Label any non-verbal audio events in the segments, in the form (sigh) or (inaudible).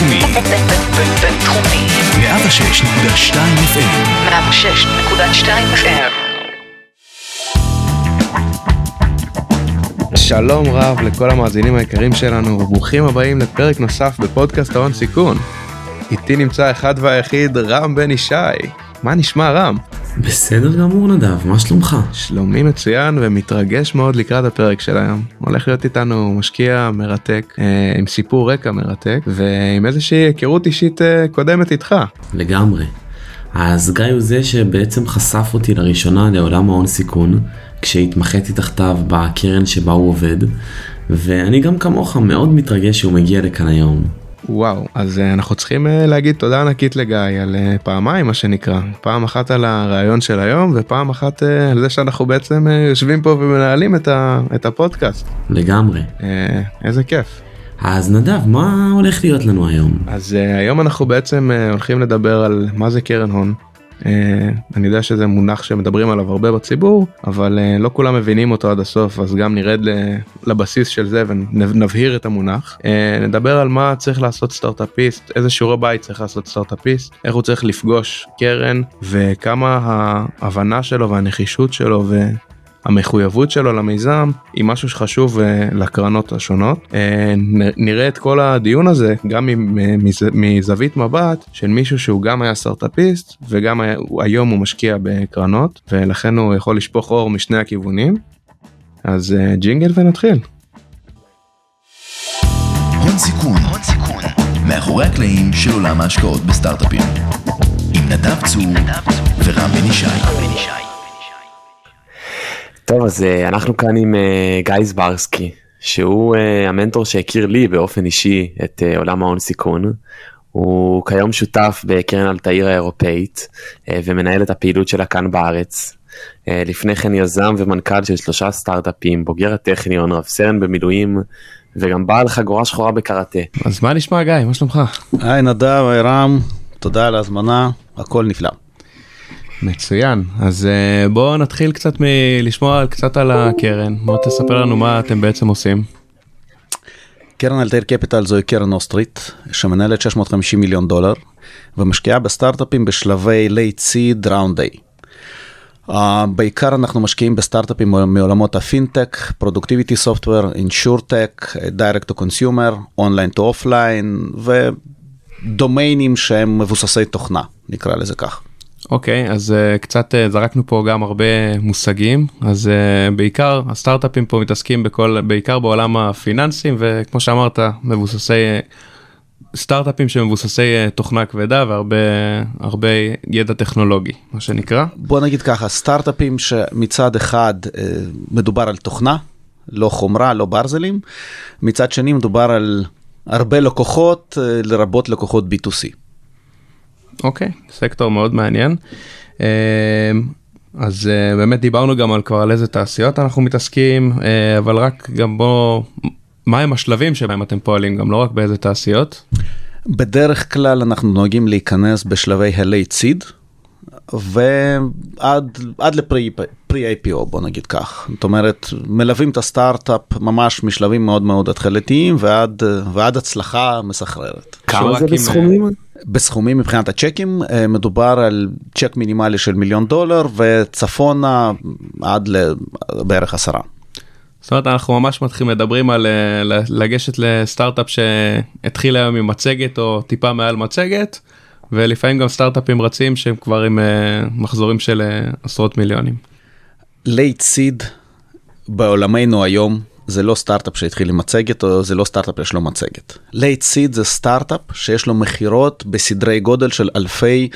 בינתחומי. בינתחומי. 106.2 FM. 106.2 FM. שלום רב לכל המאזינים היקרים שלנו וברוכים הבאים לפרק נוסף בפודקאסט ההון סיכון. איתי נמצא אחד והיחיד רם בן ישי. מה נשמע רם? בסדר גמור נדב, מה שלומך? שלומי מצוין ומתרגש מאוד לקראת הפרק של היום. הולך להיות איתנו משקיע מרתק אה, עם סיפור רקע מרתק ועם איזושהי היכרות אישית אה, קודמת איתך. לגמרי. אז גיא הוא זה שבעצם חשף אותי לראשונה לעולם ההון סיכון, כשהתמחיתי תחתיו בקרן שבה הוא עובד, ואני גם כמוך מאוד מתרגש שהוא מגיע לכאן היום. וואו אז אה, אנחנו צריכים אה, להגיד תודה ענקית לגיא על אה, פעמיים מה שנקרא פעם אחת על הרעיון של היום ופעם אחת על זה שאנחנו בעצם יושבים פה ומנהלים את, ה, את הפודקאסט לגמרי. איזה כיף. אז נדב, מה הולך להיות לנו היום? אז היום אנחנו בעצם הולכים לדבר על מה זה קרן הון. אה, אני יודע שזה מונח שמדברים עליו הרבה בציבור אבל אה, לא כולם מבינים אותו עד הסוף אז גם נרד לבסיס של זה ונבהיר את המונח. אה, נדבר על מה צריך לעשות סטארטאפיסט איזה שיעורי בית צריך לעשות סטארטאפיסט איך הוא צריך לפגוש קרן וכמה ההבנה שלו והנחישות שלו. המחויבות שלו למיזם היא משהו שחשוב uh, לקרנות השונות. נ- נראה את כל הדיון הזה גם מזווית מבט של מישהו שהוא גם היה סטארטאפיסט וגם היום הוא משקיע בקרנות ולכן הוא יכול לשפוך אור משני הכיוונים. אז uh, ג'ינגל ונתחיל. הון סיכון. הון סיכון. מאחורי הקלעים של עולם ההשקעות בסטארט-אפים. עם נדב צור ורם בן ישי. טוב, אז אה, אנחנו כאן עם אה, גיא זברסקי, שהוא אה, המנטור שהכיר לי באופן אישי את עולם ההון סיכון. הוא כיום שותף בקרן אלתאיר האירופאית ומנהל את הפעילות שלה כאן בארץ. לפני כן יזם ומנכ"ל של שלושה סטארט-אפים, בוגר הטכניון, רב סרן במילואים וגם בעל חגורה שחורה בקראטה. אז מה נשמע גיא מה שלומך? היי נדב, היי רם, תודה על ההזמנה, הכל נפלא. מצוין אז uh, בואו נתחיל קצת מלשמוע קצת על הקרן בוא תספר לנו מה אתם בעצם עושים. קרן אלתאיר קפיטל זוהי קרן אוסטרית, שמנהלת 650 מיליון דולר, ומשקיעה בסטארט-אפים בשלבי late seed round A. Uh, בעיקר אנחנו משקיעים בסטארט-אפים מעולמות הפינטק, productivity software, insurtech, direct to consumer, online to offline, ודומיינים שהם מבוססי תוכנה, נקרא לזה כך. אוקיי אז uh, קצת uh, זרקנו פה גם הרבה מושגים אז uh, בעיקר הסטארט-אפים פה מתעסקים בכל בעיקר בעולם הפיננסים וכמו שאמרת מבוססי uh, סטארט-אפים שמבוססי uh, תוכנה כבדה והרבה הרבה ידע טכנולוגי מה שנקרא בוא נגיד ככה, סטארט-אפים שמצד אחד אה, מדובר על תוכנה, לא חומרה, לא ברזלים, מצד שני מדובר על הרבה לקוחות, אה, לרבות לקוחות B2C. אוקיי סקטור מאוד מעניין. Uh, אז uh, באמת דיברנו גם על כבר על איזה תעשיות אנחנו מתעסקים uh, אבל רק גם בוא מה הם השלבים שבהם אתם פועלים גם לא רק באיזה תעשיות. בדרך כלל אנחנו נוהגים להיכנס בשלבי ה-late seed, ועד עד לפרי-IPO בוא נגיד כך. זאת אומרת, מלווים את הסטארט-אפ ממש משלבים מאוד מאוד התחלתיים ועד, ועד הצלחה מסחררת. כמה זה בסכומים? בסכומים מבחינת הצ'קים אה, מדובר על צ'ק מינימלי של מיליון דולר וצפונה עד לבערך עשרה. זאת אומרת אנחנו ממש מתחילים מדברים על אה, לגשת לסטארט-אפ שהתחיל היום עם מצגת או טיפה מעל מצגת ולפעמים גם סטארט-אפים רצים שהם כבר עם אה, מחזורים של עשרות מיליונים. late seed בעולמנו היום זה לא סטארט-אפ שהתחיל עם מצגת או זה לא סטארט-אפ שיש לו מצגת. late seed זה סטארט-אפ שיש לו מכירות בסדרי גודל של אלפי,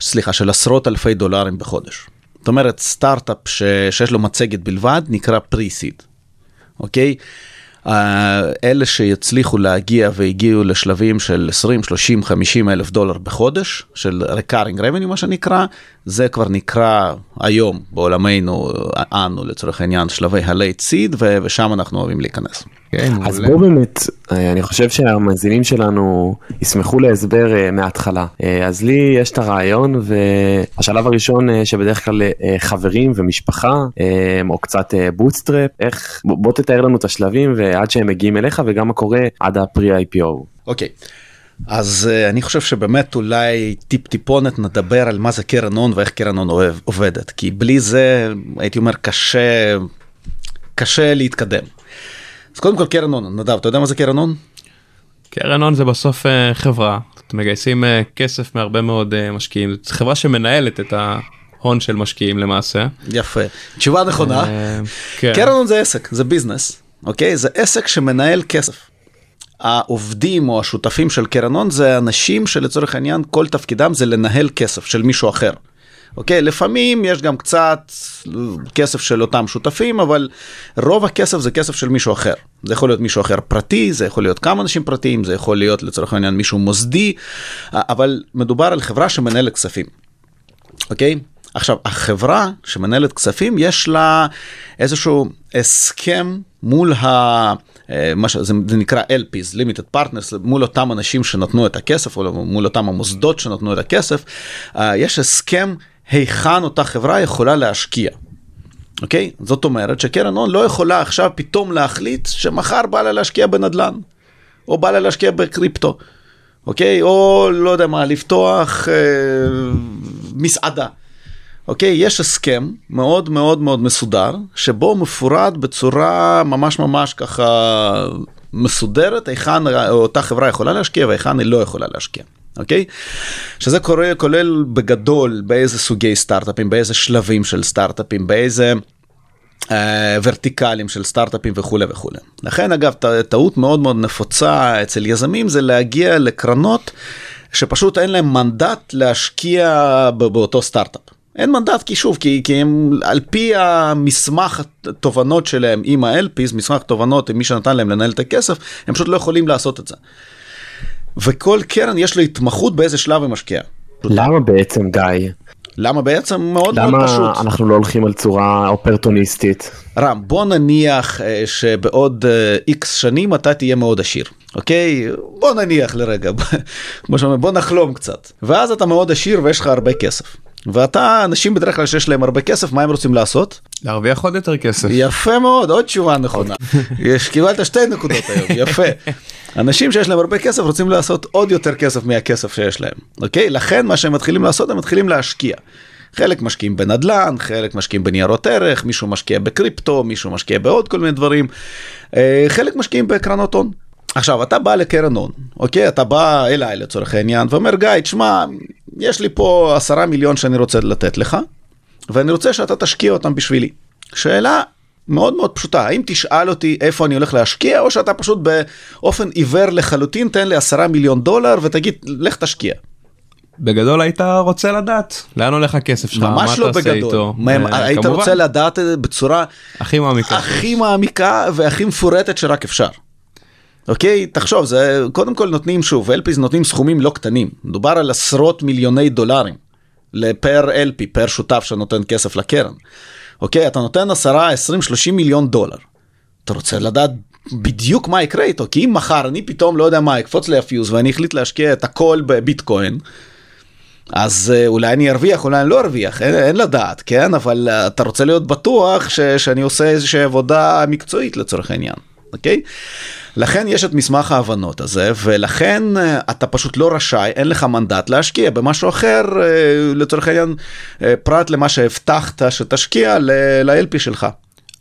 סליחה, של עשרות אלפי דולרים בחודש. זאת אומרת סטארט-אפ ש... שיש לו מצגת בלבד נקרא pre-seed, אוקיי? Uh, אלה שיצליחו להגיע והגיעו לשלבים של 20, 30, 50 אלף דולר בחודש, של recurring revenue מה שנקרא, זה כבר נקרא היום בעולמנו, אנו לצורך העניין, שלבי ה-late seed, ו- ושם אנחנו אוהבים להיכנס. כן, אז. בואו באמת, אה, אני חושב שהמאזינים שלנו ישמחו להסבר אה, מההתחלה. אה, אז לי יש את הרעיון והשלב הראשון שבדרך כלל חברים ומשפחה או קצת bootstrap, איך, בוא תתאר לנו את השלבים ועד שהם מגיעים אליך וגם מה קורה עד ה-pre-IPO. אוקיי, אז uh, אני חושב שבאמת אולי טיפ טיפונת נדבר על מה זה קרן הון ואיך קרן הון עובדת, כי בלי זה הייתי אומר קשה, קשה להתקדם. אז קודם כל קרן הון, נדב, אתה יודע מה זה קרן הון? קרן הון זה בסוף אה, חברה, אתם מגייסים אה, כסף מהרבה מאוד אה, משקיעים, זו חברה שמנהלת את ההון של משקיעים למעשה. יפה, תשובה נכונה. כן. קרן הון זה עסק, זה ביזנס, אוקיי? זה עסק שמנהל כסף. העובדים או השותפים של קרן הון זה אנשים שלצורך העניין כל תפקידם זה לנהל כסף של מישהו אחר. אוקיי, לפעמים יש גם קצת כסף של אותם שותפים, אבל רוב הכסף זה כסף של מישהו אחר. זה יכול להיות מישהו אחר פרטי, זה יכול להיות כמה אנשים פרטיים, זה יכול להיות לצורך העניין מישהו מוסדי, אבל מדובר על חברה שמנהלת כספים. אוקיי? עכשיו, החברה שמנהלת כספים, יש לה איזשהו הסכם מול ה... אה, מה שזה זה נקרא LPs, Limited Partners, מול אותם אנשים שנתנו את הכסף, או מול אותם המוסדות שנתנו את הכסף, אה, יש הסכם היכן אותה חברה יכולה להשקיע. אוקיי? זאת אומרת שקרן הון לא יכולה עכשיו פתאום להחליט שמחר בא לה להשקיע בנדל"ן, או בא לה להשקיע בקריפטו, אוקיי? או לא יודע מה, לפתוח אה, מסעדה. אוקיי, יש הסכם מאוד מאוד מאוד מסודר, שבו מפורט בצורה ממש ממש ככה מסודרת, היכן אותה חברה יכולה להשקיע והיכן היא לא יכולה להשקיע. אוקיי? שזה קורה, כולל בגדול באיזה סוגי סטארט-אפים, באיזה שלבים של סטארט-אפים, באיזה אה, ורטיקלים של סטארט-אפים וכולי וכולי. לכן אגב, טעות מאוד מאוד נפוצה אצל יזמים זה להגיע לקרנות שפשוט אין להם מנדט להשקיע באותו סטארט-אפ. אין מנדט כי שוב, כי, כי הם על פי המסמך התובנות שלהם עם ה-LPs, מסמך תובנות עם מי שנתן להם לנהל את הכסף, הם פשוט לא יכולים לעשות את זה. וכל קרן יש לה התמחות באיזה שלב היא משקיעה. למה בעצם גיא? למה בעצם מאוד מאוד למה פשוט. אנחנו לא הולכים על צורה אופרטוניסטית? רם, בוא נניח אה, שבעוד איקס שנים אתה תהיה מאוד עשיר, אוקיי? בוא נניח לרגע, (laughs) בוא נחלום קצת. ואז אתה מאוד עשיר ויש לך הרבה כסף. ואתה, אנשים בדרך כלל שיש להם הרבה כסף, מה הם רוצים לעשות? להרוויח עוד יותר כסף. יפה מאוד, עוד תשובה נכונה. (laughs) יש, קיבלת שתי נקודות היום, יפה. אנשים שיש להם הרבה כסף רוצים לעשות עוד יותר כסף מהכסף שיש להם, אוקיי? לכן מה שהם מתחילים לעשות, הם מתחילים להשקיע. חלק משקיעים בנדל"ן, חלק משקיעים בניירות ערך, מישהו משקיע בקריפטו, מישהו משקיע בעוד כל מיני דברים, אה, חלק משקיעים בקרנות הון. עכשיו, אתה בא לקרן הון, אוקיי? אתה בא אליי לצורך העניין ואומר, גיא, תשמע, יש לי פה עשרה מיליון שאני רוצה לתת לך, ואני רוצה שאתה תשקיע אותם בשבילי. שאלה מאוד מאוד פשוטה, האם תשאל אותי איפה אני הולך להשקיע, או שאתה פשוט באופן עיוור לחלוטין תן לי עשרה מיליון דולר ותגיד, לך תשקיע. בגדול היית רוצה לדעת לאן הולך הכסף שלך, מה ממש לא תעשה בגדול. איתו. מה- אה, היית כמובן, רוצה לדעת בצורה הכי מעמיקה. הכי מעמיקה והכי מפורטת שרק אפשר. אוקיי, תחשוב, זה קודם כל נותנים שוב, LPs נותנים סכומים לא קטנים, מדובר על עשרות מיליוני דולרים לפר LP, פר שותף שנותן כסף לקרן. אוקיי, אתה נותן 10, 20, 30 מיליון דולר. אתה רוצה לדעת בדיוק מה יקרה איתו, כי אם מחר אני פתאום לא יודע מה, יקפוץ לי ואני החליט להשקיע את הכל בביטקוין, אז אה, אולי אני ארוויח, אולי אני לא ארוויח, אין, אין לדעת, כן? אבל אה, אתה רוצה להיות בטוח ש, שאני עושה איזושהי עבודה מקצועית לצורך העניין, אוקיי? לכן יש את מסמך ההבנות הזה, ולכן אה, אתה פשוט לא רשאי, אין לך מנדט להשקיע במשהו אחר, אה, לצורך העניין, אה, פרט למה שהבטחת שתשקיע ל-LP שלך.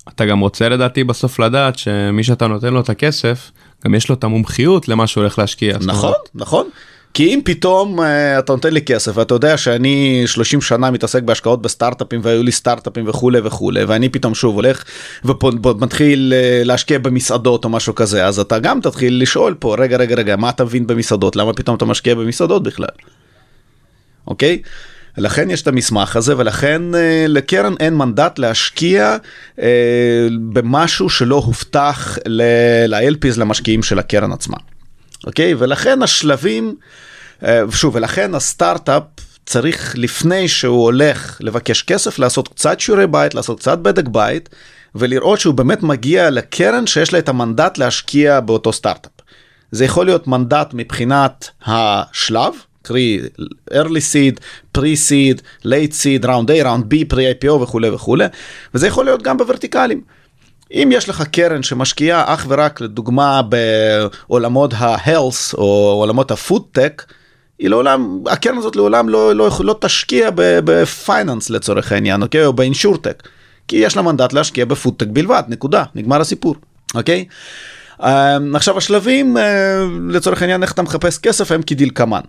אתה גם רוצה לדעתי בסוף לדעת שמי שאתה נותן לו את הכסף, גם יש לו את המומחיות למה שהוא הולך להשקיע. נכון, נכון. כי אם פתאום uh, אתה נותן לי כסף ואתה יודע שאני 30 שנה מתעסק בהשקעות בסטארט-אפים והיו לי סטארט-אפים וכולי וכולי ואני פתאום שוב הולך ומתחיל uh, להשקיע במסעדות או משהו כזה אז אתה גם תתחיל לשאול פה רגע רגע רגע מה אתה מבין במסעדות למה פתאום אתה משקיע במסעדות בכלל. אוקיי? לכן יש את המסמך הזה ולכן uh, לקרן אין מנדט להשקיע uh, במשהו שלא הובטח ל-LPs למשקיעים של הקרן עצמה. אוקיי? ולכן השלבים, אה, שוב, ולכן הסטארט-אפ צריך לפני שהוא הולך לבקש כסף לעשות קצת שיעורי בית, לעשות קצת בדק בית, ולראות שהוא באמת מגיע לקרן שיש לה את המנדט להשקיע באותו סטארט-אפ. זה יכול להיות מנדט מבחינת השלב, קרי early seed, pre-seed, late seed, round A, round B, pre-IPO וכולי וכולי, וזה יכול להיות גם בוורטיקלים. אם יש לך קרן שמשקיעה אך ורק לדוגמה בעולמות ה-health או עולמות ה-food tech, היא לעולם, הקרן הזאת לעולם לא, לא, לא תשקיע בפייננס לצורך העניין, אוקיי? או באינשורטק. כי יש לה מנדט להשקיע בפודטק בלבד, נקודה, נגמר הסיפור, אוקיי? Um, עכשיו השלבים, uh, לצורך העניין, איך אתה מחפש כסף, הם כדלקמן.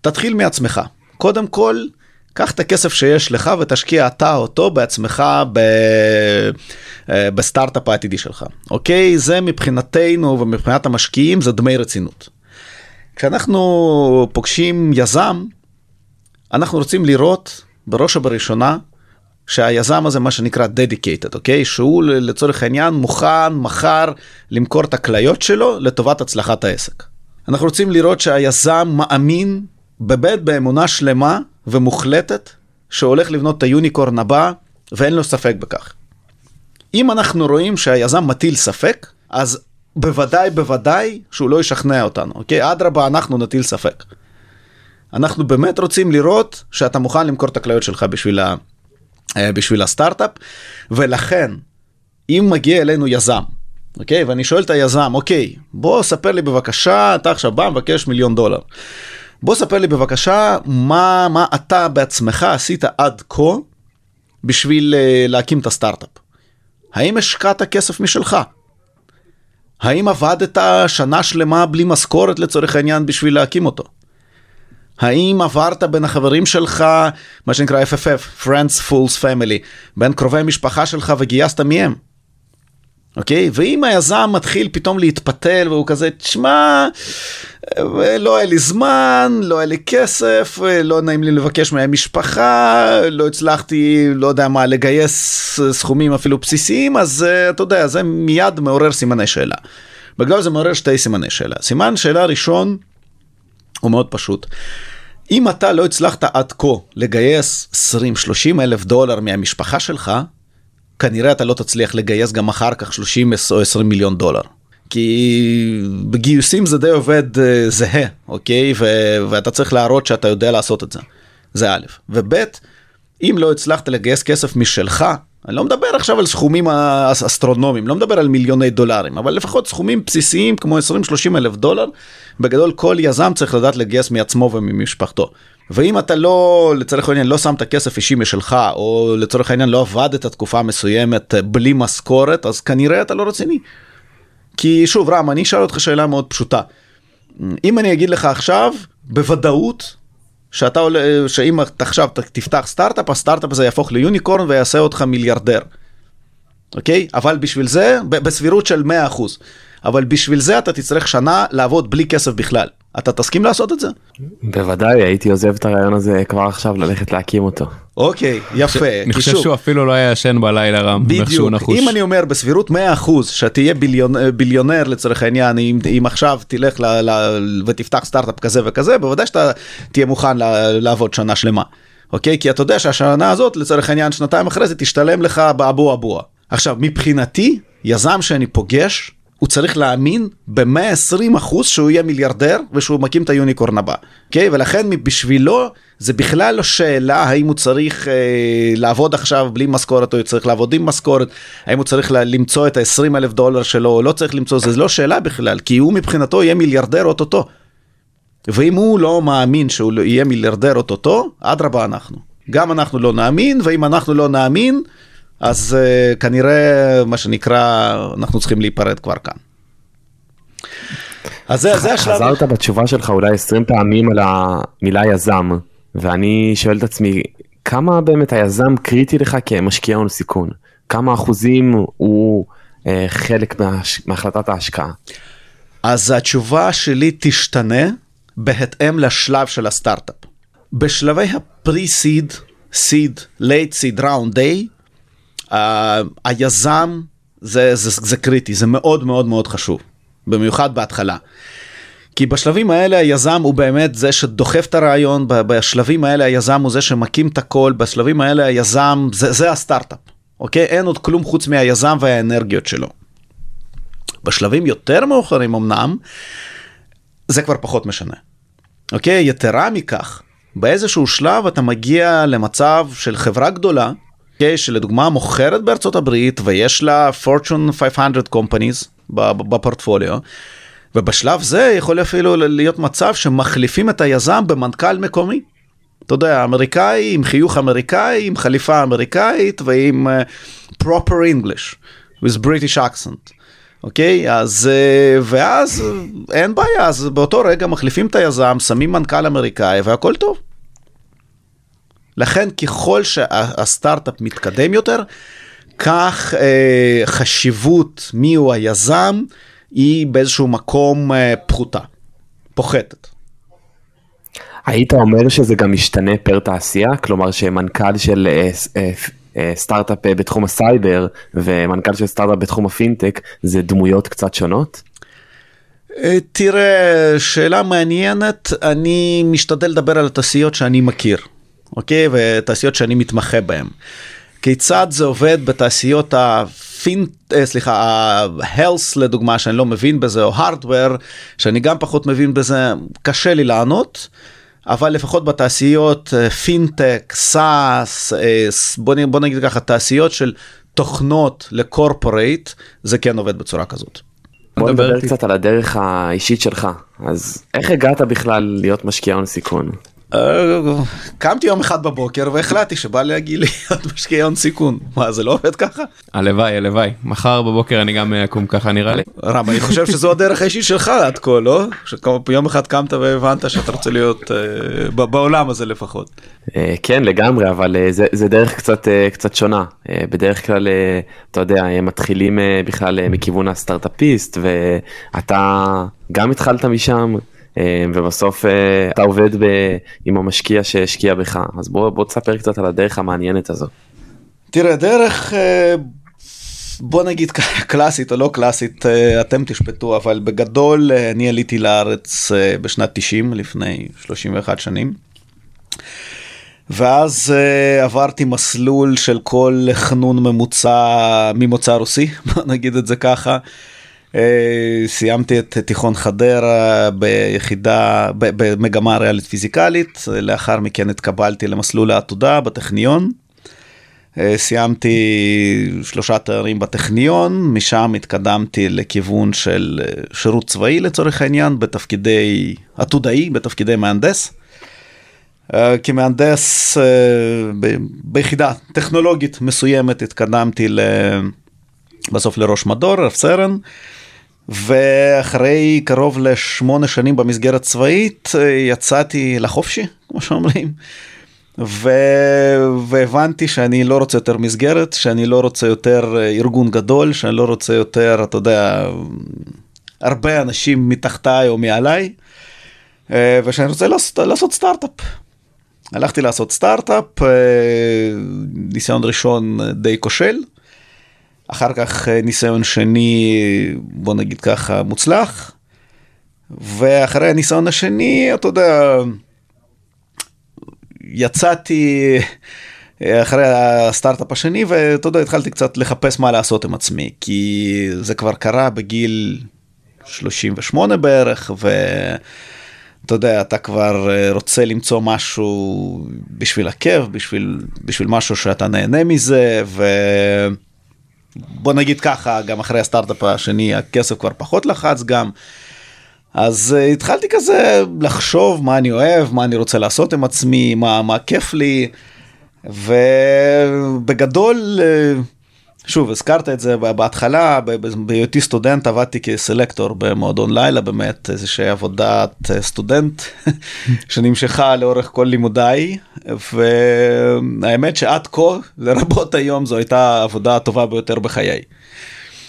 תתחיל מעצמך. קודם כל, קח את הכסף שיש לך ותשקיע אתה אותו בעצמך ב... אה, בסטארט-אפ העתידי שלך, אוקיי? זה מבחינתנו ומבחינת המשקיעים זה דמי רצינות. כשאנחנו פוגשים יזם, אנחנו רוצים לראות בראש ובראשונה שהיזם הזה מה שנקרא dedicated, אוקיי? שהוא לצורך העניין מוכן מחר למכור את הכליות שלו לטובת הצלחת העסק. אנחנו רוצים לראות שהיזם מאמין באמת באמונה שלמה ומוחלטת שהולך לבנות את היוניקורן הבא ואין לו ספק בכך. אם אנחנו רואים שהיזם מטיל ספק, אז בוודאי בוודאי שהוא לא ישכנע אותנו, אוקיי? אדרבה, אנחנו נטיל ספק. אנחנו באמת רוצים לראות שאתה מוכן למכור את הכליות שלך בשביל, ה, אה, בשביל הסטארט-אפ, ולכן, אם מגיע אלינו יזם, אוקיי? ואני שואל את היזם, אוקיי, בוא ספר לי בבקשה, אתה עכשיו בא מבקש מיליון דולר. בוא ספר לי בבקשה מה, מה אתה בעצמך עשית עד כה בשביל uh, להקים את הסטארט-אפ. האם השקעת כסף משלך? האם עבדת שנה שלמה בלי משכורת לצורך העניין בשביל להקים אותו? האם עברת בין החברים שלך, מה שנקרא FFF, Friends Fools Family, בין קרובי משפחה שלך וגייסת מהם? אוקיי? ואם היזם מתחיל פתאום להתפתל והוא כזה, תשמע, לא היה לי זמן, לא היה לי כסף, לא נעים לי לבקש מהמשפחה, לא הצלחתי, לא יודע מה, לגייס סכומים אפילו בסיסיים, אז אתה יודע, זה מיד מעורר סימני שאלה. בגלל זה מעורר שתי סימני שאלה. סימן שאלה ראשון הוא מאוד פשוט. אם אתה לא הצלחת עד כה לגייס 20-30 אלף דולר מהמשפחה שלך, כנראה אתה לא תצליח לגייס גם אחר כך 30 או 20 מיליון דולר. כי בגיוסים זה די עובד אה, זהה, אוקיי? ו- ואתה צריך להראות שאתה יודע לעשות את זה. זה א', וב', אם לא הצלחת לגייס כסף משלך, אני לא מדבר עכשיו על סכומים אסטרונומיים, לא מדבר על מיליוני דולרים, אבל לפחות סכומים בסיסיים כמו 20-30 אלף דולר, בגדול כל יזם צריך לדעת לגייס מעצמו וממשפחתו. ואם אתה לא, לצורך העניין, לא שמת כסף אישי משלך, או לצורך העניין לא עבדת תקופה מסוימת בלי משכורת, אז כנראה אתה לא רציני. כי שוב, רם, אני אשאל אותך שאלה מאוד פשוטה. אם אני אגיד לך עכשיו, בוודאות, שאתה עולה, שאם אתה עכשיו תפתח סטארט-אפ, הסטארט-אפ הזה יהפוך ליוניקורן ויעשה אותך מיליארדר. אוקיי? אבל בשביל זה, בסבירות של 100%. אבל בשביל זה אתה תצטרך שנה לעבוד בלי כסף בכלל. אתה תסכים לעשות את זה? בוודאי, הייתי עוזב את הרעיון הזה כבר עכשיו ללכת להקים אותו. אוקיי, יפה. אני חושב שהוא אפילו לא היה ישן בלילה רם, בדיוק, אם אני אומר בסבירות 100% שתהיה ביליונ... ביליונר לצורך העניין, אם, אם עכשיו תלך ל... ל... ותפתח סטארט-אפ כזה וכזה, בוודאי שאתה תהיה מוכן ל... לעבוד שנה שלמה. אוקיי? כי אתה יודע שהשנה הזאת, לצורך העניין, שנתיים אחרי זה תשתלם לך באבו אבוה. עכשיו, מבחינתי, יזם שאני פוגש, הוא צריך להאמין ב-120 אחוז שהוא יהיה מיליארדר ושהוא מקים את היוניקורן הבא. אוקיי? Okay? ולכן בשבילו זה בכלל לא שאלה האם הוא צריך אה, לעבוד עכשיו בלי משכורת או הוא צריך לעבוד עם משכורת, האם הוא צריך למצוא את ה-20 אלף דולר שלו או לא צריך למצוא, זה לא שאלה בכלל, כי הוא מבחינתו יהיה מיליארדר אוטוטו. ואם הוא לא מאמין שהוא יהיה מיליארדר אוטוטו, אדרבה אנחנו. גם אנחנו לא נאמין, ואם אנחנו לא נאמין, אז uh, כנראה מה שנקרא אנחנו צריכים להיפרד כבר כאן. אז זה, זה השלב. חזרת בתשובה שלך אולי 20 פעמים על המילה יזם ואני שואל את עצמי כמה באמת היזם קריטי לך כמשקיע הון סיכון כמה אחוזים הוא אה, חלק מהש... מהחלטת ההשקעה. אז התשובה שלי תשתנה בהתאם לשלב של הסטארט-אפ. בשלבי ה-pre-seed, seed, late seed, round A, היזם זה, זה, זה קריטי, זה מאוד מאוד מאוד חשוב, במיוחד בהתחלה. כי בשלבים האלה היזם הוא באמת זה שדוחף את הרעיון, בשלבים האלה היזם הוא זה שמקים את הכל, בשלבים האלה היזם זה, זה הסטארט-אפ, אוקיי? אין עוד כלום חוץ מהיזם והאנרגיות שלו. בשלבים יותר מאוחרים אמנם, זה כבר פחות משנה. אוקיי? יתרה מכך, באיזשהו שלב אתה מגיע למצב של חברה גדולה, שלדוגמה מוכרת בארצות הברית ויש לה Fortune 500 companies בפורטפוליו. ובשלב זה יכול אפילו להיות מצב שמחליפים את היזם במנכ"ל מקומי. אתה יודע, אמריקאי עם חיוך אמריקאי, עם חליפה אמריקאית ועם uh, proper English, with British accent. אוקיי? אז, uh, ואז אין בעיה, אז באותו רגע מחליפים את היזם, שמים מנכ"ל אמריקאי והכל טוב. לכן ככל שהסטארט-אפ מתקדם יותר, כך uh, חשיבות מיהו היזם היא באיזשהו מקום uh, פחותה, פוחתת. היית אומר שזה גם משתנה פר תעשייה? כלומר שמנכ"ל של אה, אה, אה, סטארט-אפ אה, בתחום הסייבר ומנכ"ל של סטארט-אפ בתחום הפינטק זה דמויות קצת שונות? אה, תראה, שאלה מעניינת, אני משתדל לדבר על התעשיות שאני מכיר, אוקיי? ותעשיות שאני מתמחה בהן. כיצד זה עובד בתעשיות הפינט, אה, סליחה, ה-health לדוגמה, שאני לא מבין בזה, או hardware, שאני גם פחות מבין בזה, קשה לי לענות. אבל לפחות בתעשיות אה, פינטק, SaaS, אה, בוא, בוא נגיד ככה, תעשיות של תוכנות ל-corporate, זה כן עובד בצורה כזאת. בוא נדבר קצת על הדרך האישית שלך. אז איך הגעת בכלל להיות משקיע הון סיכון? אה, קמתי יום אחד בבוקר והחלטתי שבא להגיע להיות משקיע הון סיכון. מה זה לא עובד ככה? הלוואי הלוואי מחר בבוקר אני גם אקום ככה נראה לי. רם אני חושב שזו הדרך האישית שלך עד כה לא? שיום אחד קמת והבנת שאתה רוצה להיות uh, בעולם הזה לפחות. כן לגמרי אבל זה, זה דרך קצת קצת שונה בדרך כלל אתה יודע הם מתחילים בכלל מכיוון הסטארטאפיסט ואתה גם התחלת משם. אה, ובסוף אה, אתה עובד ב... עם המשקיע שהשקיע בך אז בוא בוא תספר קצת על הדרך המעניינת הזו. תראה דרך אה, בוא נגיד קלאסית או לא קלאסית אתם תשפטו אבל בגדול אני עליתי לארץ בשנת 90 לפני 31 שנים. ואז uh, עברתי מסלול של כל חנון ממוצע ממוצא רוסי (laughs) נגיד את זה ככה. אה, סיימתי את תיכון חדרה ביחידה, במגמה ריאלית פיזיקלית, לאחר מכן התקבלתי למסלול העתודה בטכניון. אה, סיימתי שלושה תארים בטכניון, משם התקדמתי לכיוון של אה, שירות צבאי לצורך העניין, בתפקידי עתודאי, בתפקידי מהנדס. כמהנדס ביחידה טכנולוגית מסוימת התקדמתי בסוף לראש מדור, רב סרן. ואחרי קרוב לשמונה שנים במסגרת צבאית יצאתי לחופשי, כמו שאומרים. ו... והבנתי שאני לא רוצה יותר מסגרת, שאני לא רוצה יותר ארגון גדול, שאני לא רוצה יותר, אתה יודע, הרבה אנשים מתחתיי או מעליי, ושאני רוצה לעשות, לעשות סטארט-אפ. הלכתי לעשות סטארט-אפ, ניסיון ראשון די כושל. אחר כך אה, ניסיון שני, בוא נגיד ככה, מוצלח, ואחרי הניסיון השני, אתה יודע, יצאתי אה, אחרי הסטארט-אפ השני, ואתה יודע, התחלתי קצת לחפש מה לעשות עם עצמי, כי זה כבר קרה בגיל 38 בערך, ו... אתה יודע, אתה כבר אה, רוצה למצוא משהו בשביל הכיף, בשביל, בשביל משהו שאתה נהנה מזה, ו... בוא נגיד ככה, גם אחרי הסטארט-אפ השני הכסף כבר פחות לחץ גם. אז uh, התחלתי כזה לחשוב מה אני אוהב, מה אני רוצה לעשות עם עצמי, מה, מה כיף לי, ובגדול, uh, שוב, הזכרת את זה בהתחלה, בהיותי סטודנט עבדתי כסלקטור במועדון לילה, באמת איזושהי עבודת אה, סטודנט (laughs) שנמשכה לאורך כל לימודיי, והאמת שעד כה, לרבות היום, זו הייתה העבודה הטובה ביותר בחיי.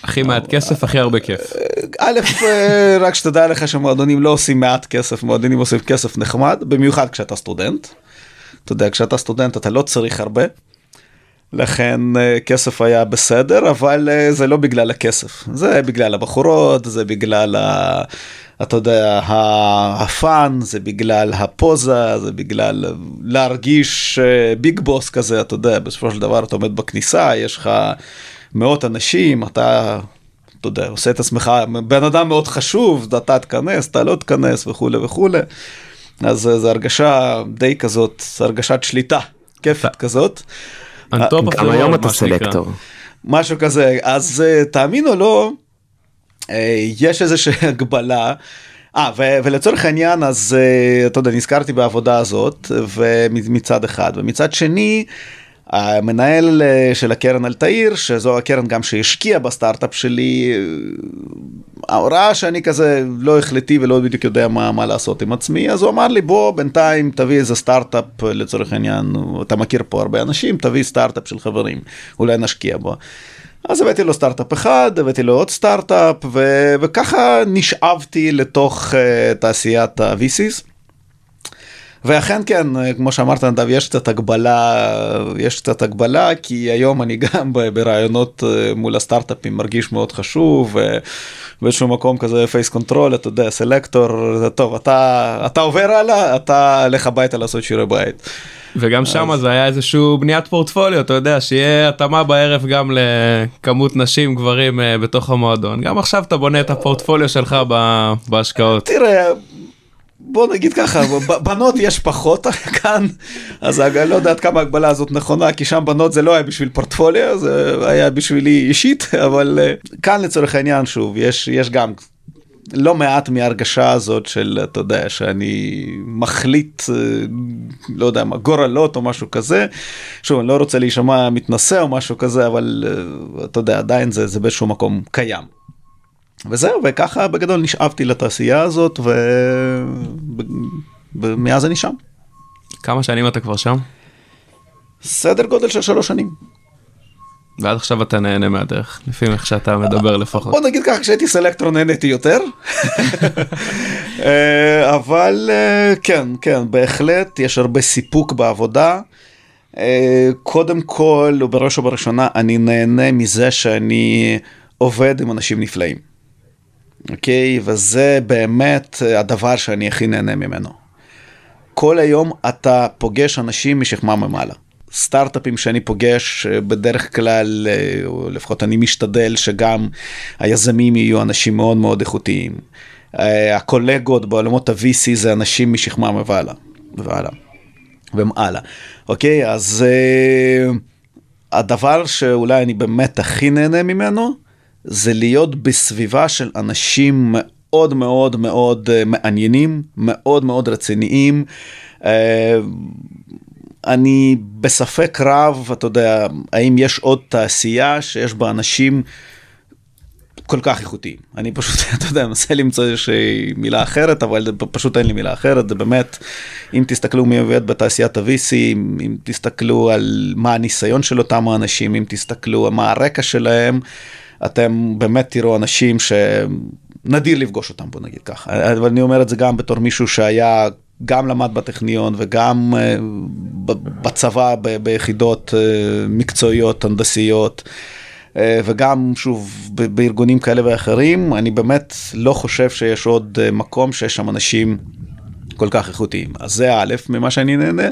הכי מעט כסף, הכי הרבה כיף. א', אה, רק שתדע לך שמועדונים לא עושים מעט כסף, מועדונים עושים כסף נחמד, במיוחד כשאתה סטודנט. אתה יודע, כשאתה סטודנט אתה לא צריך הרבה. לכן אה, כסף היה בסדר, אבל אה, זה לא בגלל הכסף, זה בגלל הבחורות, זה בגלל, ה, אתה יודע, ה-fun, זה בגלל הפוזה, זה בגלל להרגיש big אה, בוס כזה, אתה יודע, בסופו של דבר אתה עומד בכניסה, יש לך מאות אנשים, אתה, אתה יודע, עושה את עצמך בן אדם מאוד חשוב, אתה תכנס, אתה לא תכנס וכולי וכולי, אז זו הרגשה די כזאת, הרגשת שליטה, כיפת כזאת. גם היום world, אתה. סלקטור. משהו כזה אז אה, תאמין או לא אה, יש איזושהי (laughs) הגבלה. אה, ו- ולצורך העניין אז אה, אתה יודע נזכרתי בעבודה הזאת ומצד אחד ומצד שני המנהל אה, של הקרן אלתאיר שזו הקרן גם שהשקיעה בסטארט-אפ שלי אה, הוא ראה שאני כזה לא החלטי ולא בדיוק יודע מה, מה לעשות עם עצמי אז הוא אמר לי בוא בינתיים תביא איזה סטארט-אפ אה, לצורך העניין אתה מכיר פה הרבה אנשים תביא סטארט-אפ של חברים אולי נשקיע בו. אז הבאתי לו סטארט-אפ אחד, הבאתי לו עוד סטארט-אפ, ו- וככה נשאבתי לתוך uh, תעשיית ה-VCs. ואכן כן, כמו שאמרת נדב, יש קצת הגבלה, יש קצת הגבלה, כי היום אני גם בראיונות אה, מול הסטארט-אפים מרגיש מאוד חשוב, ובאיזשהו מקום כזה face control, אתה יודע, סלקטור, זה טוב, אתה, אתה עובר הלאה, אתה לך הביתה לעשות שיעורי בית. וגם שם זה היה איזשהו בניית פורטפוליו, אתה יודע, שיהיה התאמה בערב גם לכמות נשים, גברים אה, בתוך המועדון. גם עכשיו אתה בונה את הפורטפוליו שלך בהשקעות. תראה, בוא נגיד ככה, בנות יש פחות (laughs) כאן, אז אני לא יודע עד כמה ההגבלה הזאת נכונה, כי שם בנות זה לא היה בשביל פורטפוליו, זה היה בשבילי אישית, אבל אה, כאן לצורך העניין שוב, יש, יש גם לא מעט מההרגשה הזאת של, אתה יודע, שאני מחליט, אה, לא יודע מה, גורלות או משהו כזה. שוב, אני לא רוצה להישמע מתנשא או משהו כזה, אבל אה, אתה יודע, עדיין זה, זה באיזשהו מקום קיים. וזהו, וככה בגדול נשאבתי לתעשייה הזאת, ומאז אני שם. כמה שנים אתה כבר שם? סדר גודל של שלוש שנים. ועד עכשיו אתה נהנה מהדרך, לפי איך שאתה מדבר לפחות. בוא נגיד ככה, כשהייתי סלקטור נהניתי יותר. (laughs) אה, אבל אה, כן, כן, בהחלט יש הרבה סיפוק בעבודה. אה, קודם כל, ובראש ובראשונה, אני נהנה מזה שאני עובד עם אנשים נפלאים. אוקיי? וזה באמת הדבר שאני הכי נהנה ממנו. כל היום אתה פוגש אנשים משכמה ממעלה. סטארט-אפים שאני פוגש אה, בדרך כלל, אה, לפחות אני משתדל שגם היזמים יהיו אנשים מאוד מאוד איכותיים. אה, הקולגות בעולמות ה-VC זה אנשים משכמה ומעלה. ומעלה. ומעלה. אוקיי, אז הדבר שאולי אני באמת הכי נהנה ממנו, זה להיות בסביבה של אנשים מאוד מאוד מאוד uh, מעניינים, מאוד מאוד רציניים. Uh, אני בספק רב, אתה יודע, האם יש עוד תעשייה שיש בה אנשים כל כך איכותיים. אני פשוט, (laughs) אתה יודע, מנסה למצוא איזושהי מילה אחרת, אבל פשוט אין לי מילה אחרת, זה באמת, אם תסתכלו מי עובד בתעשיית ה-VC, אם תסתכלו על מה הניסיון של אותם האנשים, אם תסתכלו על מה הרקע שלהם, אתם באמת תראו אנשים שנדיר לפגוש אותם, בוא נגיד ככה. אבל אני אומר את זה גם בתור מישהו שהיה גם למד בטכניון וגם uh, בצבא ביחידות uh, מקצועיות, הנדסיות. uh, וגם שוב בארגונים כאלה ואחרים, אני באמת לא חושב שיש עוד מקום שיש שם אנשים כל כך איכותיים. אז זה א', ממה שאני נהנה.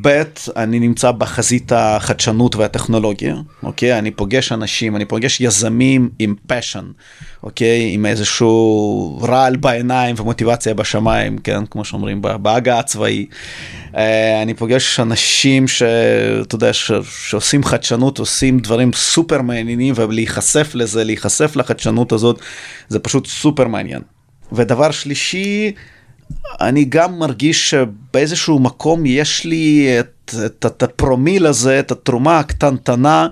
ב', אני נמצא בחזית החדשנות והטכנולוגיה, אוקיי? אני פוגש אנשים, אני פוגש יזמים עם פשן, אוקיי? עם איזשהו רעל בעיניים ומוטיבציה בשמיים, כן? כמו שאומרים בהגה הצבאי. אני פוגש אנשים שאתה יודע, ש... שעושים חדשנות, עושים דברים סופר מעניינים, ולהיחשף לזה, להיחשף לחדשנות הזאת, זה פשוט סופר מעניין. ודבר שלישי, אני גם מרגיש שבאיזשהו מקום יש לי את, את, את הפרומיל הזה, את התרומה הקטנטנה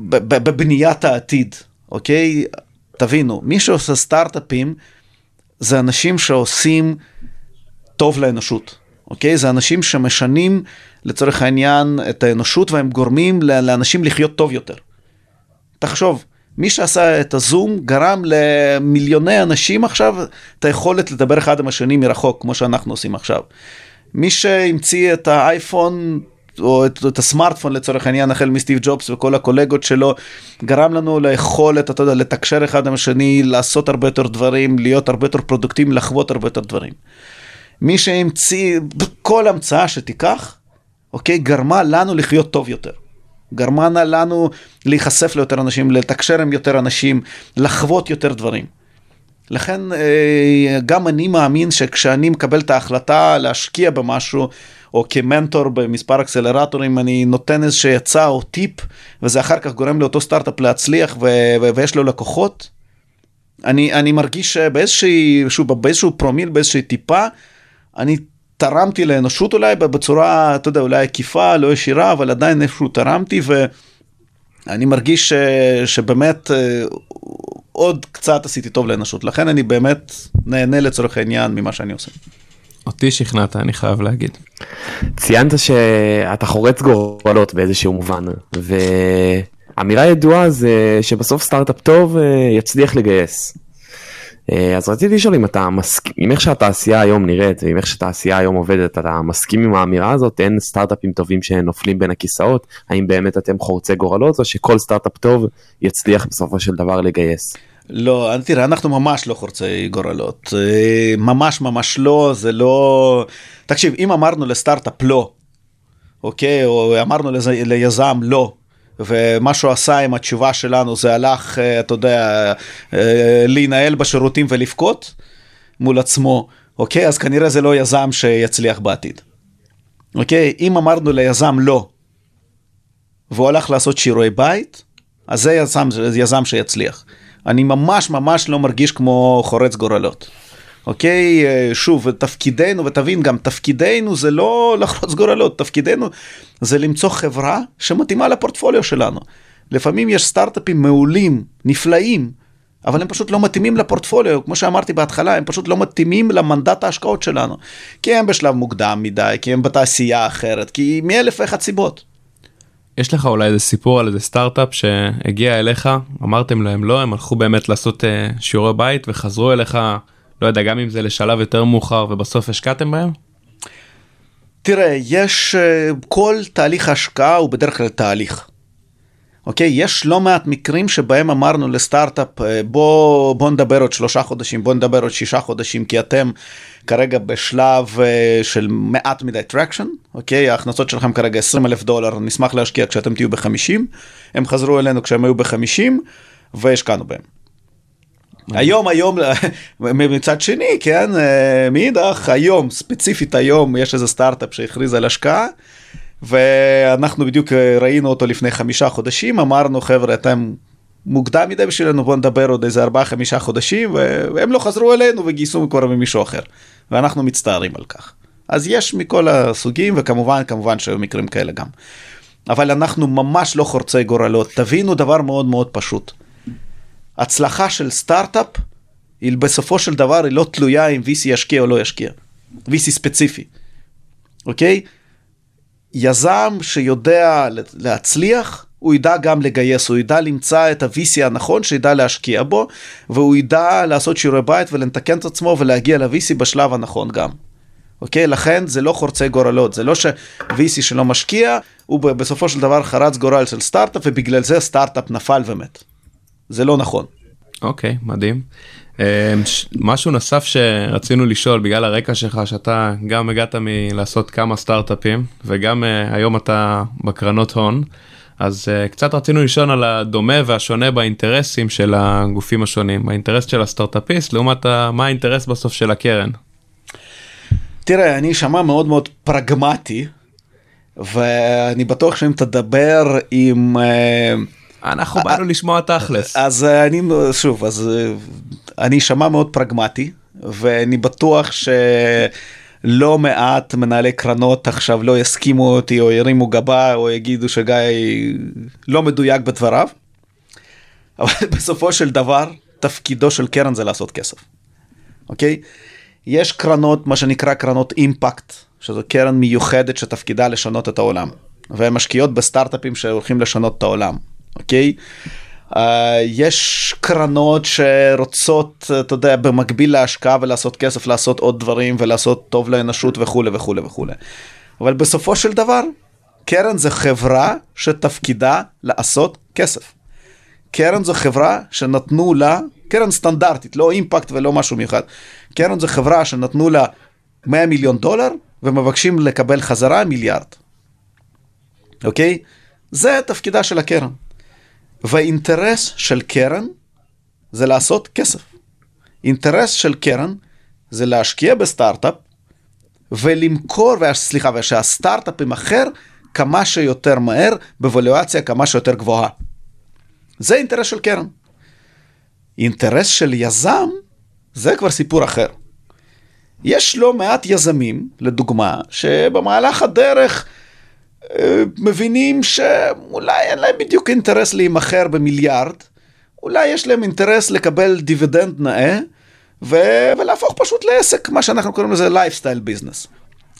בבניית העתיד, אוקיי? תבינו, מי שעושה סטארט-אפים זה אנשים שעושים טוב לאנושות, אוקיי? זה אנשים שמשנים לצורך העניין את האנושות והם גורמים לאנשים לחיות טוב יותר. תחשוב, מי שעשה את הזום גרם למיליוני אנשים עכשיו את היכולת לדבר אחד עם השני מרחוק, כמו שאנחנו עושים עכשיו. מי שהמציא את האייפון או את, את הסמארטפון לצורך העניין החל מסטיב ג'ובס וכל הקולגות שלו גרם לנו ליכולת אתה יודע לתקשר אחד עם השני לעשות הרבה יותר דברים להיות הרבה יותר פרודוקטיביים לחוות הרבה יותר דברים. מי שהמציא כל המצאה שתיקח אוקיי גרמה לנו לחיות טוב יותר. גרמה לנו להיחשף ליותר אנשים, לתקשר עם יותר אנשים, לחוות יותר דברים. לכן גם אני מאמין שכשאני מקבל את ההחלטה להשקיע במשהו, או כמנטור במספר אקסלרטורים אני נותן איזושהי עצה או טיפ וזה אחר כך גורם לאותו סטארט-אפ להצליח ו- ויש לו לקוחות. אני, אני מרגיש שבאיזושהי, שוב, באיזשהו פרומיל, באיזושהי טיפה, אני תרמתי לאנושות אולי בצורה, אתה יודע, אולי עקיפה, לא ישירה, אבל עדיין איפשהו תרמתי ואני מרגיש ש, שבאמת אה, עוד קצת עשיתי טוב לאנושות, לכן אני באמת נהנה לצורך העניין ממה שאני עושה. אותי שכנעת אני חייב להגיד. ציינת שאתה חורץ גורלות באיזשהו מובן, ואמירה ידועה זה שבסוף סטארט-אפ טוב אה, יצליח לגייס. אה, אז רציתי לשאול אם אתה מסכים, עם איך שהתעשייה היום נראית ועם איך שהתעשייה היום עובדת, אתה מסכים עם האמירה הזאת, אין סטארט-אפים טובים שנופלים בין הכיסאות, האם באמת אתם חורצי גורלות או שכל סטארט-אפ טוב יצליח בסופו של דבר לגייס? לא, תראה, אנחנו ממש לא חורצי גורלות. אה, ממש ממש לא, זה לא... תקשיב, אם אמרנו לסטארט-אפ לא, אוקיי, או אמרנו ליזם לא, ומה שהוא עשה עם התשובה שלנו זה הלך, אה, אתה יודע, אה, להינעל בשירותים ולבכות מול עצמו, אוקיי? אז כנראה זה לא יזם שיצליח בעתיד. אוקיי? אם אמרנו ליזם לא, והוא הלך לעשות שיעורי בית, אז זה יזם, יזם שיצליח. אני ממש ממש לא מרגיש כמו חורץ גורלות. אוקיי, אה, שוב, תפקידנו, ותבין גם, תפקידנו זה לא לחרוץ גורלות, תפקידנו זה למצוא חברה שמתאימה לפורטפוליו שלנו. לפעמים יש סטארט-אפים מעולים, נפלאים, אבל הם פשוט לא מתאימים לפורטפוליו, כמו שאמרתי בהתחלה, הם פשוט לא מתאימים למנדט ההשקעות שלנו. כי הם בשלב מוקדם מדי, כי הם בתעשייה אחרת, כי מאלף ואחת סיבות. יש לך אולי איזה סיפור על איזה סטארט-אפ שהגיע אליך, אמרתם להם לא, הם הלכו באמת לעשות uh, שיעורי בית וחזרו אליך, לא יודע, גם אם זה לשלב יותר מאוחר ובסוף השקעתם בהם? תראה, יש, אה, כל תהליך השקעה הוא בדרך כלל תהליך. אוקיי? יש לא מעט מקרים שבהם אמרנו לסטארט-אפ, אה, בוא, בוא נדבר עוד שלושה חודשים, בוא נדבר עוד שישה חודשים, כי אתם כרגע בשלב אה, של מעט מדי traction, אוקיי? ההכנסות שלכם כרגע 20 אלף דולר, נשמח להשקיע כשאתם תהיו ב-50, הם חזרו אלינו כשהם היו ב-50 והשקענו בהם. היום היום (laughs) מצד שני כן אה, מאידך היום ספציפית היום יש איזה סטארט-אפ שהכריז על השקעה ואנחנו בדיוק אה, ראינו אותו לפני חמישה חודשים אמרנו חבר'ה אתם מוקדם מדי בשבילנו בוא נדבר עוד איזה ארבעה חמישה חודשים והם לא חזרו אלינו וגייסו כבר ממישהו אחר ואנחנו מצטערים על כך. אז יש מכל הסוגים וכמובן כמובן שהיו מקרים כאלה גם. אבל אנחנו ממש לא חורצי גורלות תבינו דבר מאוד מאוד פשוט. הצלחה של סטארט-אפ היא בסופו של דבר היא לא תלויה אם VC ישקיע או לא ישקיע. VC ספציפי, אוקיי? יזם שיודע להצליח, הוא ידע גם לגייס, הוא ידע למצוא את ה-VC הנכון שידע להשקיע בו, והוא ידע לעשות שיעורי בית ולתקן את עצמו ולהגיע ל-VC בשלב הנכון גם. אוקיי? לכן זה לא חורצי גורלות, זה לא ש-VC שלא משקיע, הוא בסופו של דבר חרץ גורל של סטארט-אפ ובגלל זה סטארט-אפ נפל ומת. זה לא נכון. אוקיי, okay, מדהים. Um, משהו נוסף שרצינו לשאול בגלל הרקע שלך שאתה גם הגעת מלעשות כמה סטארט-אפים וגם uh, היום אתה בקרנות הון. אז uh, קצת רצינו לשאול על הדומה והשונה באינטרסים של הגופים השונים, האינטרס של הסטארט-אפיסט לעומת מה האינטרס בסוף של הקרן. תראה, אני אשמע מאוד מאוד פרגמטי, ואני בטוח שאם תדבר עם... Uh... אנחנו באנו לשמוע תכלס. אז אני, שוב, אז אני אשמע מאוד פרגמטי, ואני בטוח שלא מעט מנהלי קרנות עכשיו לא יסכימו אותי או ירימו גבה או יגידו שגיא לא מדויק בדבריו. אבל (laughs) בסופו של דבר, תפקידו של קרן זה לעשות כסף, אוקיי? יש קרנות, מה שנקרא קרנות אימפקט, שזו קרן מיוחדת שתפקידה לשנות את העולם. והן משקיעות בסטארט-אפים שהולכים לשנות את העולם. אוקיי? Uh, יש קרנות שרוצות, אתה יודע, במקביל להשקעה ולעשות כסף, לעשות עוד דברים ולעשות טוב לאנושות וכולי וכולי וכולי. אבל בסופו של דבר, קרן זה חברה שתפקידה לעשות כסף. קרן זו חברה שנתנו לה, קרן סטנדרטית, לא אימפקט ולא משהו מיוחד. קרן זו חברה שנתנו לה 100 מיליון דולר ומבקשים לקבל חזרה מיליארד. אוקיי? זה תפקידה של הקרן. והאינטרס של קרן זה לעשות כסף. אינטרס של קרן זה להשקיע בסטארט-אפ ולמכור, סליחה, ושהסטארט-אפ יימכר כמה שיותר מהר, בוולואציה כמה שיותר גבוהה. זה אינטרס של קרן. אינטרס של יזם, זה כבר סיפור אחר. יש לא מעט יזמים, לדוגמה, שבמהלך הדרך מבינים שאולי אין להם בדיוק אינטרס להימכר במיליארד, אולי יש להם אינטרס לקבל דיבידנד נאה ו- ולהפוך פשוט לעסק, מה שאנחנו קוראים לזה lifestyle business.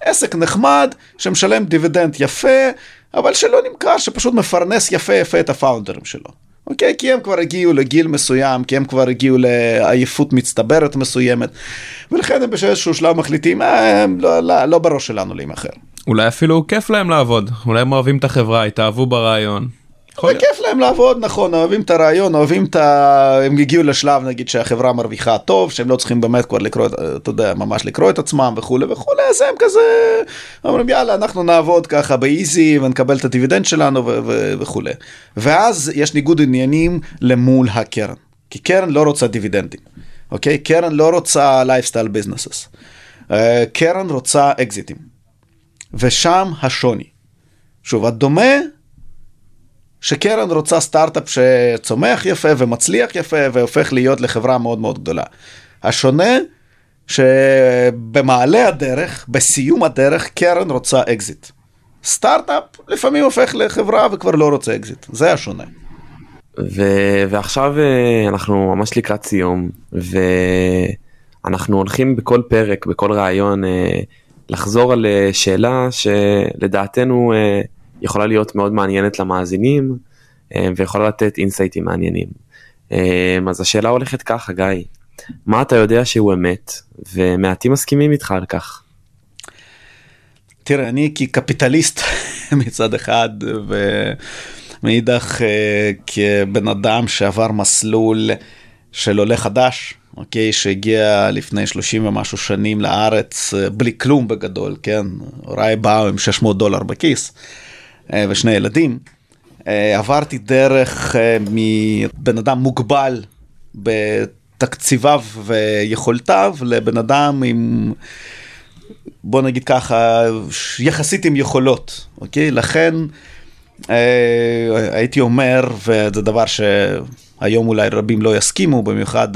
עסק נחמד, שמשלם דיבידנד יפה, אבל שלא נמכר, שפשוט מפרנס יפה יפה את הפאונדרים שלו. אוקיי? כי הם כבר הגיעו לגיל מסוים, כי הם כבר הגיעו לעייפות מצטברת מסוימת, ולכן הם באיזשהו שלב מחליטים, אה, לא, לא, לא בראש שלנו להימכר. אולי אפילו כיף להם לעבוד, אולי הם אוהבים את החברה, התאהבו ברעיון. זה כיף להם לעבוד, נכון, אוהבים את הרעיון, אוהבים את ה... הם הגיעו לשלב נגיד שהחברה מרוויחה טוב, שהם לא צריכים באמת כבר לקרוע, אתה יודע, ממש לקרוע את עצמם וכולי וכולי, אז הם כזה, אומרים יאללה, אנחנו נעבוד ככה ב easy ונקבל את הדיבידנד שלנו ו- ו- וכולי. ואז יש ניגוד עניינים למול הקרן, כי קרן לא רוצה דיבידנדים, אוקיי? קרן לא רוצה lifestyle businesses. קרן רוצה אקזיטים. ושם השוני. שוב, הדומה שקרן רוצה סטארט-אפ שצומח יפה ומצליח יפה והופך להיות לחברה מאוד מאוד גדולה. השונה, שבמעלה הדרך, בסיום הדרך, קרן רוצה אקזיט. סטארט-אפ לפעמים הופך לחברה וכבר לא רוצה אקזיט, זה השונה. ו- ועכשיו אה, אנחנו ממש לקראת סיום ואנחנו הולכים בכל פרק, בכל ראיון אה, לחזור על אה, שאלה שלדעתנו יכולה להיות מאוד מעניינת למאזינים אה, ויכולה לתת אינסייטים מעניינים. אה, אז השאלה הולכת ככה גיא, מה אתה יודע שהוא אמת ומעטים מסכימים איתך על כך? תראה אני כקפיטליסט (laughs) מצד אחד ומאידך אה, כבן אדם שעבר מסלול של עולה חדש אוקיי שהגיע לפני 30 ומשהו שנים לארץ בלי כלום בגדול כן הוריי באו עם 600 דולר בכיס. אה, ושני ילדים. אה, עברתי דרך אה, מבן אדם מוגבל בתקציביו ויכולתיו לבן אדם עם, בוא נגיד ככה, יחסית עם יכולות, אוקיי? לכן הייתי אומר, וזה דבר שהיום אולי רבים לא יסכימו, במיוחד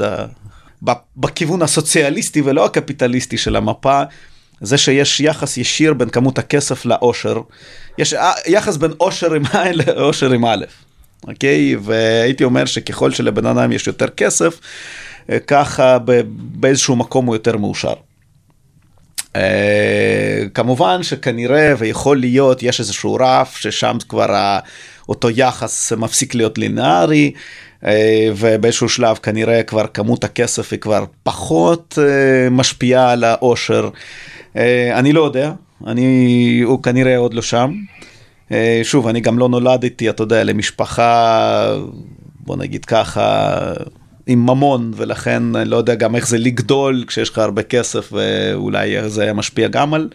בכיוון הסוציאליסטי ולא הקפיטליסטי של המפה, זה שיש יחס ישיר בין כמות הכסף לאושר. יש אה, יחס בין אושר עם עין (laughs) לאושר עם א', אוקיי? והייתי אומר שככל שלבן אדם יש יותר כסף, אה, ככה באיזשהו מקום הוא יותר מאושר. Uh, כמובן שכנראה ויכול להיות יש איזשהו רף ששם כבר אותו יחס מפסיק להיות לינארי ובאיזשהו שלב כנראה כבר כמות הכסף היא כבר פחות uh, משפיעה על האושר. Uh, אני לא יודע, אני, הוא כנראה עוד לא שם. אה, שוב, אני גם לא נולדתי, אתה יודע, למשפחה, בוא נגיד ככה, עם ממון, ולכן אני לא יודע גם איך זה לגדול כשיש לך הרבה כסף, ואולי זה היה משפיע גם על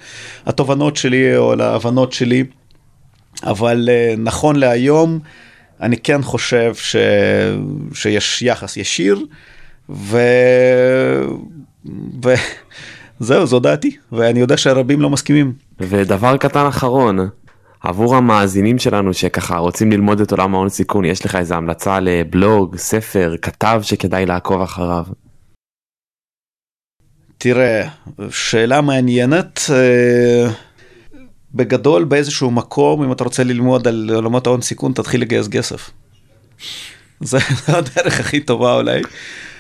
התובנות שלי או על ההבנות שלי. אבל אה, נכון להיום, אני כן חושב ש... שיש יחס ישיר, ו... ו... זהו, זו דעתי, ואני יודע שהרבים לא מסכימים. ודבר קטן אחרון, עבור המאזינים שלנו שככה רוצים ללמוד את עולם ההון סיכון, יש לך איזה המלצה לבלוג, ספר, כתב שכדאי לעקוב אחריו? תראה, שאלה מעניינת. בגדול באיזשהו מקום, אם אתה רוצה ללמוד על עולמות ההון סיכון, תתחיל לגייס כסף. זה הדרך הכי טובה אולי.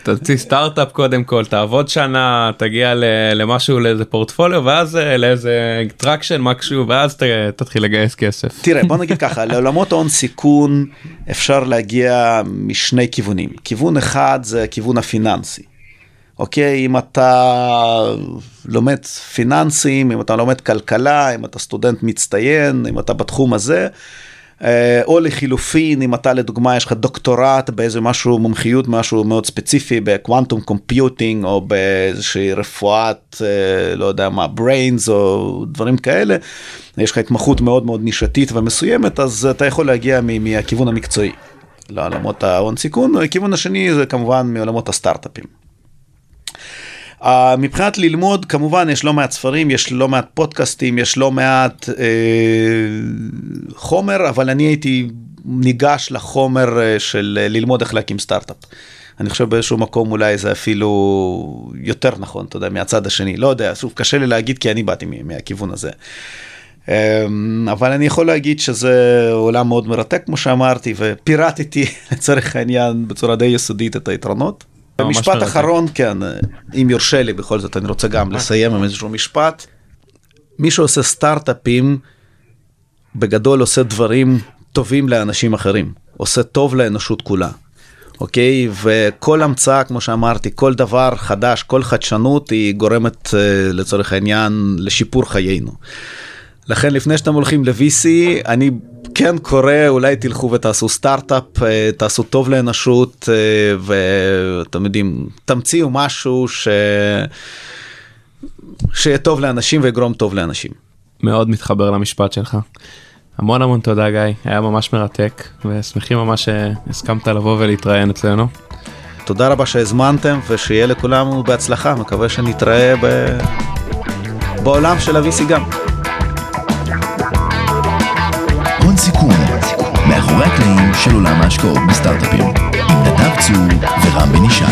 תוציא סטארט-אפ קודם כל תעבוד שנה תגיע למשהו לאיזה פורטפוליו ואז אה, לאיזה traction משהו ואז תתחיל לגייס כסף. תראה בוא נגיד ככה לעולמות ההון סיכון אפשר להגיע משני כיוונים כיוון אחד זה הכיוון הפיננסי. אוקיי אם אתה לומד פיננסים אם אתה לומד כלכלה אם אתה סטודנט מצטיין אם אתה בתחום הזה. אה, או לחילופין, אם אתה לדוגמה יש לך דוקטורט באיזה משהו, מומחיות, משהו מאוד ספציפי ב quantum computing או באיזושהי רפואת, אה, לא יודע מה, brains או דברים כאלה, יש לך התמחות מאוד מאוד נישתית ומסוימת, אז אתה יכול להגיע מהכיוון המקצועי לעולמות ההון סיכון, הכיוון השני זה כמובן מעולמות הסטארט-אפים. Uh, מבחינת ללמוד כמובן יש לא מעט ספרים יש לא מעט פודקאסטים יש לא מעט uh, חומר אבל אני הייתי ניגש לחומר uh, של uh, ללמוד איך להקים סטארט-אפ. אני חושב באיזשהו מקום אולי זה אפילו יותר נכון אתה יודע מהצד השני לא יודע שוב קשה לי להגיד כי אני באתי מהכיוון הזה. אמ, אבל אני יכול להגיד שזה עולם מאוד מרתק כמו שאמרתי ופירטתי (laughs) לצורך העניין בצורה די יסודית את היתרונות. משפט אחרון כן אם יורשה לי בכל זאת אני רוצה גם לסיים עם איזשהו משפט. מי שעושה סטארט-אפים בגדול עושה דברים טובים לאנשים אחרים עושה טוב לאנושות כולה. אוקיי וכל המצאה כמו שאמרתי כל דבר חדש כל חדשנות היא גורמת אה, לצורך העניין לשיפור חיינו. לכן לפני שאתם הולכים ל-VC אני כן קורא אולי תלכו ותעשו סטארט-אפ אה, תעשו טוב לאנושות אה, ואתם יודעים תמציאו משהו ש... שיהיה טוב לאנשים ויגרום טוב לאנשים. מאוד מתחבר למשפט שלך. המון המון תודה גיא היה ממש מרתק ושמחים ממש שהסכמת לבוא ולהתראיין אצלנו. תודה רבה שהזמנתם ושיהיה לכולנו בהצלחה מקווה שנתראה ב... בעולם של ה-VC גם. הון סיכון, מאחורי הקלעים של עולם ההשקעות בסטארט-אפים, עם נדב צור ורם בן ישי.